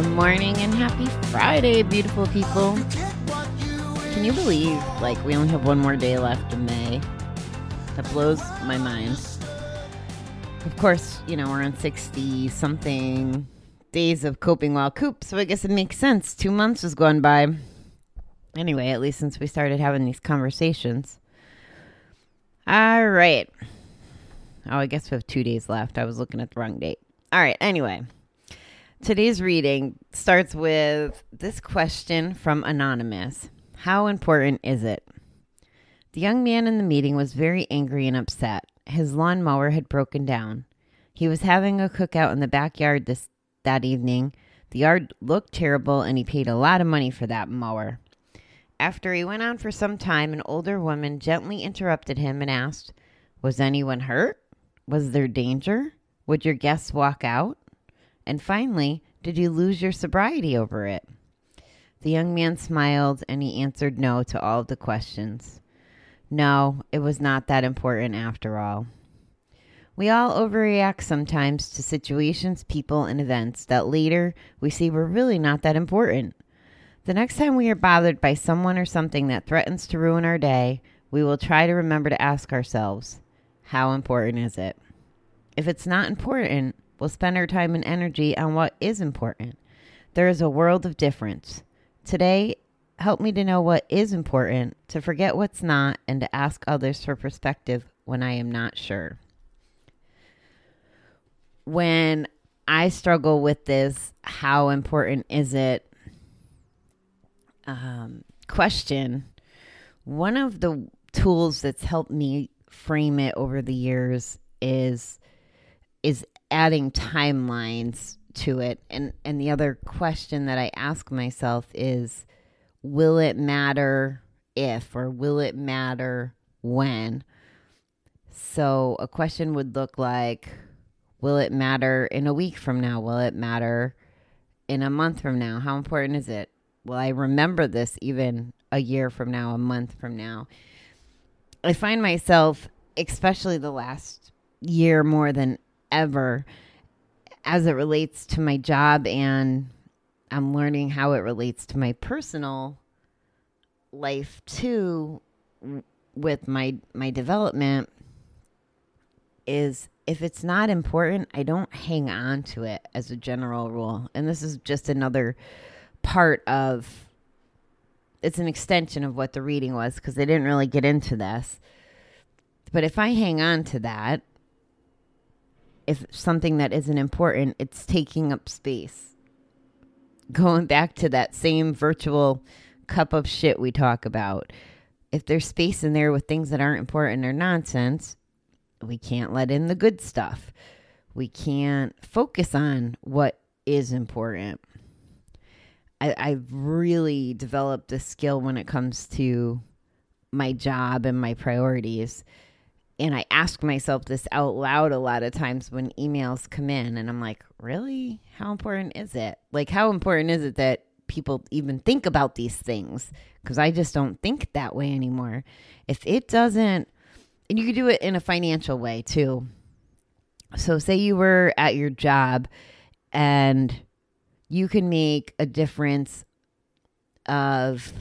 good. Morning and happy Friday, beautiful people. Can you believe, like, we only have one more day left in May? That blows my mind. Of course, you know, we're on 60 something days of coping while coop, so I guess it makes sense. Two months has gone by. Anyway, at least since we started having these conversations. All right. Oh, I guess we have two days left. I was looking at the wrong date. All right, anyway. Today's reading starts with this question from Anonymous How important is it? The young man in the meeting was very angry and upset. His lawnmower had broken down. He was having a cookout in the backyard this that evening. The yard looked terrible and he paid a lot of money for that mower. After he went on for some time, an older woman gently interrupted him and asked, Was anyone hurt? Was there danger? Would your guests walk out? And finally, did you lose your sobriety over it? The young man smiled and he answered no to all of the questions. No, it was not that important after all. We all overreact sometimes to situations, people, and events that later we see were really not that important. The next time we are bothered by someone or something that threatens to ruin our day, we will try to remember to ask ourselves, how important is it? If it's not important, we'll spend our time and energy on what is important. There is a world of difference. Today, help me to know what is important, to forget what's not, and to ask others for perspective when I am not sure. When I struggle with this, how important is it? Um, question. One of the tools that's helped me frame it over the years is is adding timelines to it. And and the other question that i ask myself is will it matter if or will it matter when? So a question would look like will it matter in a week from now? Will it matter in a month from now? How important is it? Will i remember this even a year from now a month from now? I find myself especially the last year more than ever as it relates to my job and I'm learning how it relates to my personal life too with my my development is if it's not important, I don't hang on to it as a general rule. And this is just another part of it's an extension of what the reading was because they didn't really get into this. But if I hang on to that, if something that isn't important, it's taking up space. Going back to that same virtual cup of shit we talk about. If there's space in there with things that aren't important or nonsense, we can't let in the good stuff. We can't focus on what is important. I, I've really developed this skill when it comes to my job and my priorities and I ask myself this out loud a lot of times when emails come in, and I'm like, really? How important is it? Like, how important is it that people even think about these things? Because I just don't think that way anymore. If it doesn't, and you could do it in a financial way too. So, say you were at your job and you can make a difference of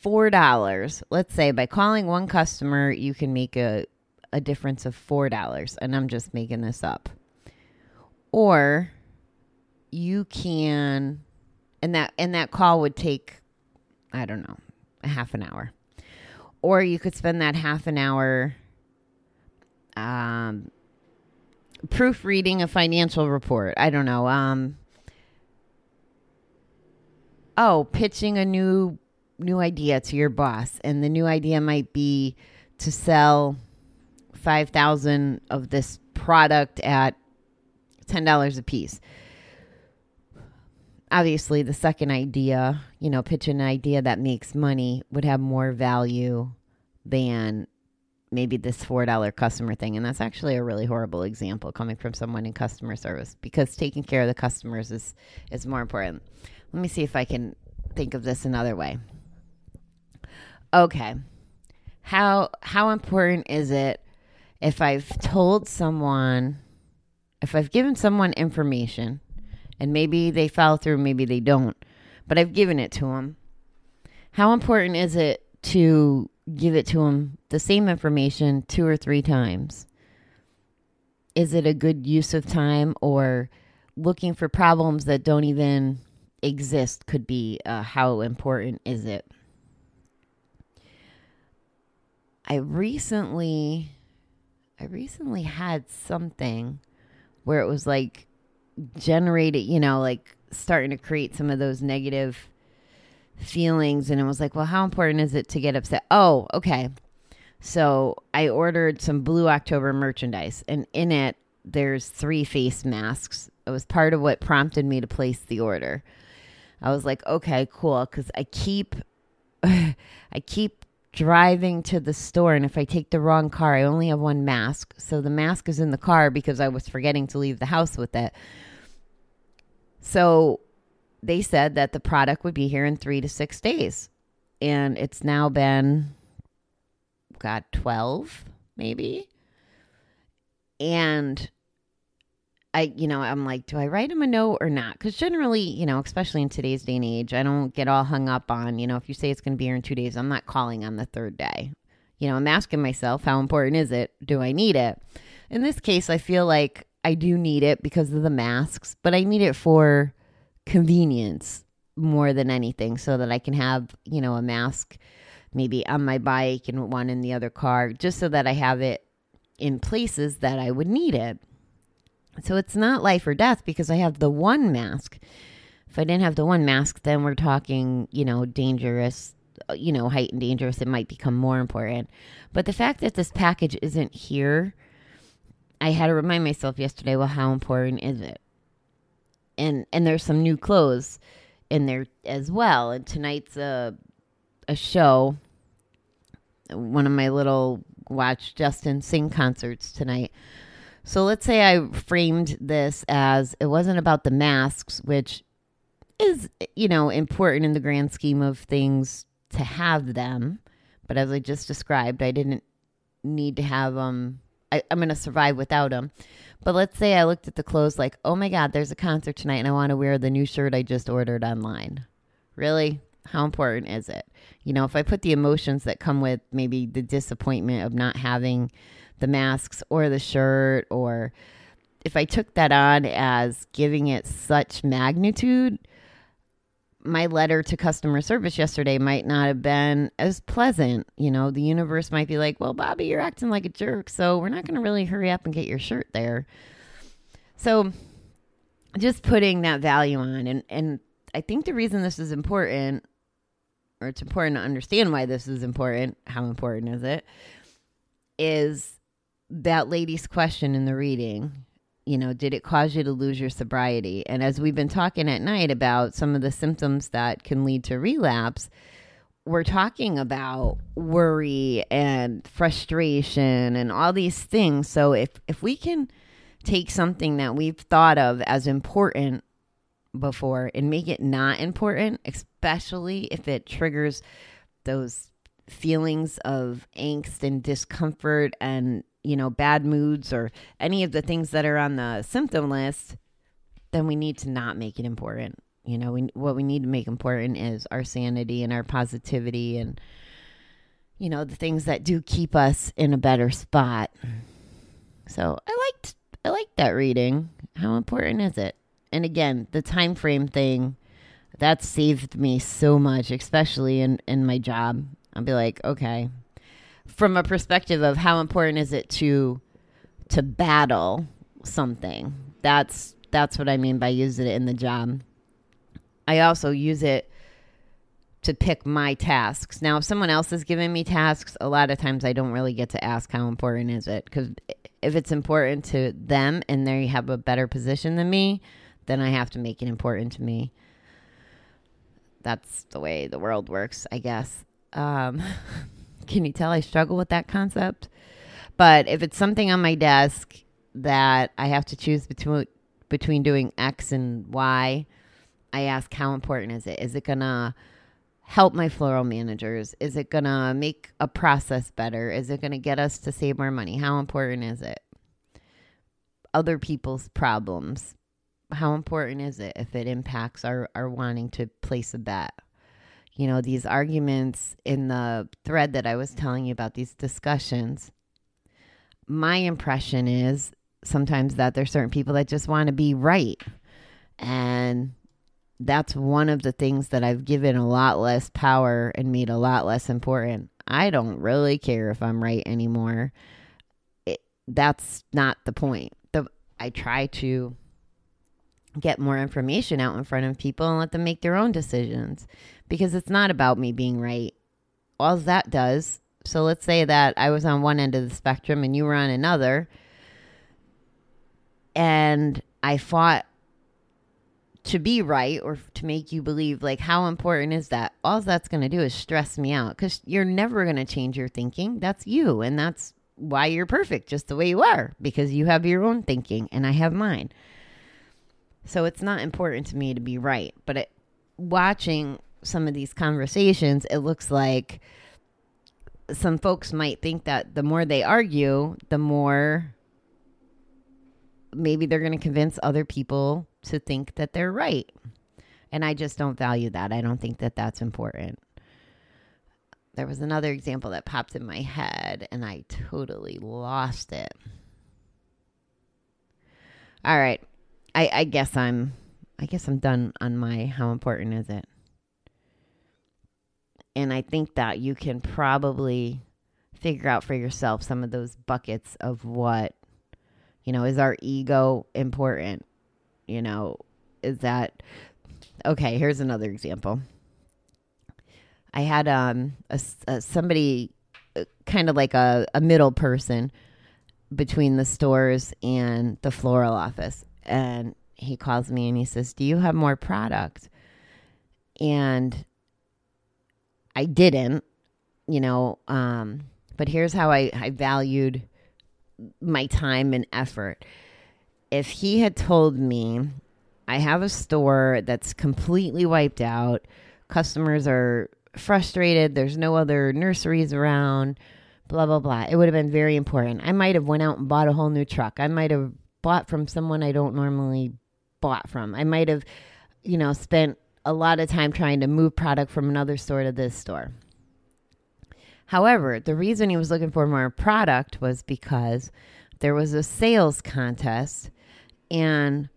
four dollars. Let's say by calling one customer you can make a, a difference of four dollars and i'm just making this up. Or you can and that and that call would take i don't know a half an hour. Or you could spend that half an hour um proofreading a financial report. I don't know um oh pitching a new new idea to your boss and the new idea might be to sell 5000 of this product at $10 a piece obviously the second idea you know pitch an idea that makes money would have more value than maybe this $4 customer thing. And that's actually a really horrible example coming from someone in customer service because taking care of the customers is, is more important. Let me see if I can think of this another way. Okay. How how important is it if I've told someone if I've given someone information and maybe they follow through, maybe they don't, but I've given it to them. How important is it to give it to them the same information two or three times? Is it a good use of time or looking for problems that don't even exist could be uh, how important is it? I recently I recently had something where it was like generated, you know, like starting to create some of those negative feelings and it was like, well, how important is it to get upset? Oh, okay. So, I ordered some Blue October merchandise and in it there's three face masks. It was part of what prompted me to place the order. I was like, okay, cool, cuz I keep I keep driving to the store and if I take the wrong car, I only have one mask. So the mask is in the car because I was forgetting to leave the house with it. So they said that the product would be here in 3 to 6 days. And it's now been got 12 maybe. And I, you know, I'm like, do I write him a note or not? Because generally, you know, especially in today's day and age, I don't get all hung up on, you know, if you say it's going to be here in two days, I'm not calling on the third day. You know, I'm asking myself, how important is it? Do I need it? In this case, I feel like I do need it because of the masks, but I need it for convenience more than anything so that I can have, you know, a mask maybe on my bike and one in the other car, just so that I have it in places that I would need it. So it's not life or death because I have the one mask. If I didn't have the one mask, then we're talking, you know, dangerous, uh, you know, heightened dangerous. It might become more important. But the fact that this package isn't here, I had to remind myself yesterday, well, how important is it? And and there's some new clothes in there as well. And tonight's a a show. One of my little watch Justin sing concerts tonight so let's say I framed this as it wasn't about the masks, which is, you know, important in the grand scheme of things to have them. But as I just described, I didn't need to have them. I, I'm going to survive without them. But let's say I looked at the clothes like, oh my God, there's a concert tonight and I want to wear the new shirt I just ordered online. Really? How important is it? You know, if I put the emotions that come with maybe the disappointment of not having the masks or the shirt, or if I took that on as giving it such magnitude, my letter to customer service yesterday might not have been as pleasant. You know, the universe might be like, well, Bobbie, you're acting like a jerk, so we're not going to really hurry up and get your shirt there. So just putting that value on. And, and I think the reason this is important, or it's important to understand why this is important, how important is it, is that lady's question in the reading you know, did it cause you to lose your sobriety? And as we've been talking at night about some of the symptoms that can lead to relapse, we're talking about worry and frustration and all these things. So if if we can take something that we've thought of as important before and make it not important, especially if it triggers those feelings of angst and discomfort and you know, bad moods or any of the things that are on the symptom list, then we need to not make it important. You know, we, what we need to make important is our sanity and our positivity and, you know, the things that do keep us in a better spot. So I liked, I liked that reading. How important is it? And again, the time frame thing, that saved me so much, especially in, in my job. I'll be like, okay, from a perspective of how important is it to to battle something. That's that's what I mean by using it in the job. I also use it to pick my tasks. Now, if someone else is giving me tasks, a lot of times I don't really get to ask how important is it because if it's important to them and they have a better position than me, then I have to make it important to me. That's the way the world works, I guess. Um, Can you tell I struggle with that concept? But if it's something on my desk that I have to choose between between doing X and Y, I ask how important is it? Is it gonna help my floral managers? Is it gonna make a process better? Is it gonna get us to save more money? How important is it? Other people's problems. How important is it if it impacts our, our wanting to place a bet? You know, these arguments in the thread that I was telling you about, these discussions, my impression is sometimes that there's certain people that just want to be right. And that's one of the things that I've given a lot less power and made a lot less important. I don't really care if I'm right anymore. It, that's not the point. The I try to get more information out in front of people and let them make their own decisions because it's not about me being right. All that does. So let's say that I was on one end of the spectrum and you were on another and I fought to be right or to make you believe like how important is that all that's going to do is stress me out because you're never going to change your thinking that's you and that's why you're perfect just the way you are because you have your own thinking and i have mine so it's not important to me to be right but it, watching some of these conversations it looks like some folks might think that the more they argue the more maybe they're going to convince other people to think that they're right. And I just don't value that. I don't think that that's important. There was another example that popped in my head and I totally lost it. All right. I, I guess I'm I guess I'm done on my how important is it? And I think that you can probably figure out for yourself some of those buckets of what you know, is our ego important? You know, is that okay? Here's another example. I had um a, a somebody uh, kind of like a, a middle person between the stores and the floral office, and he calls me and he says, "Do you have more product?" And I didn't, you know. Um, but here's how I, I valued my time and effort. If he had told me, I have a store that's completely wiped out, customers are frustrated, there's no other nurseries around, blah blah blah. It would have been very important. I might have went out and bought a whole new truck. I might have bought from someone I don't normally bought from. I might have, you know, spent a lot of time trying to move product from another store to this store. However, the reason he was looking for more product was because there was a sales contest and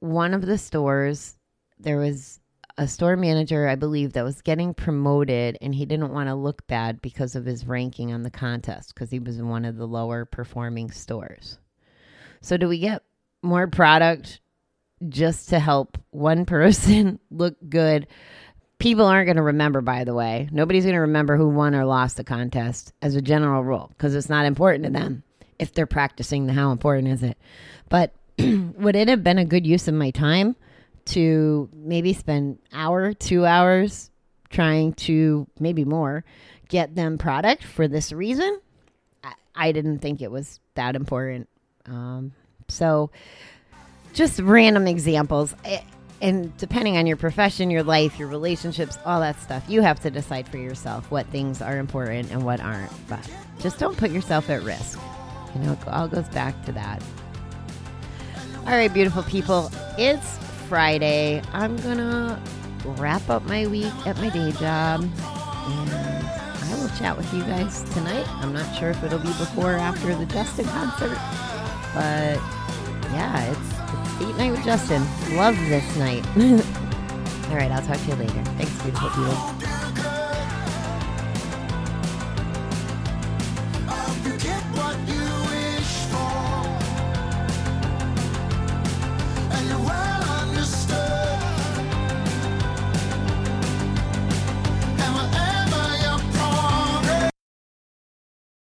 one of the stores there was a store manager I believe that was getting promoted and he didn't want to look bad because of his ranking on the contest because he was in one of the lower performing stores. So do we get more product just to help one person look good People aren't going to remember, by the way. Nobody's going to remember who won or lost the contest as a general rule because it's not important to them if they're practicing how important is it. But would it have been a good use of my time to maybe spend hour, two hours trying to maybe more get them product for this reason? I, I didn't think it was that important. Um, so just random examples. And depending on your profession, your life, your relationships, all that stuff, you have to decide for yourself what things are important and what aren't. But just don't put yourself at risk. You know, it all goes back to that. All right, beautiful people, it's Friday. I'm gonna wrap up my week at my day job, and I will chat with you guys tonight. I'm not sure if it'll be before or after the Justin concert, but yeah, it's Date night with Justin. Love this night. All right, I'll talk to you later. Thanks, beautiful people.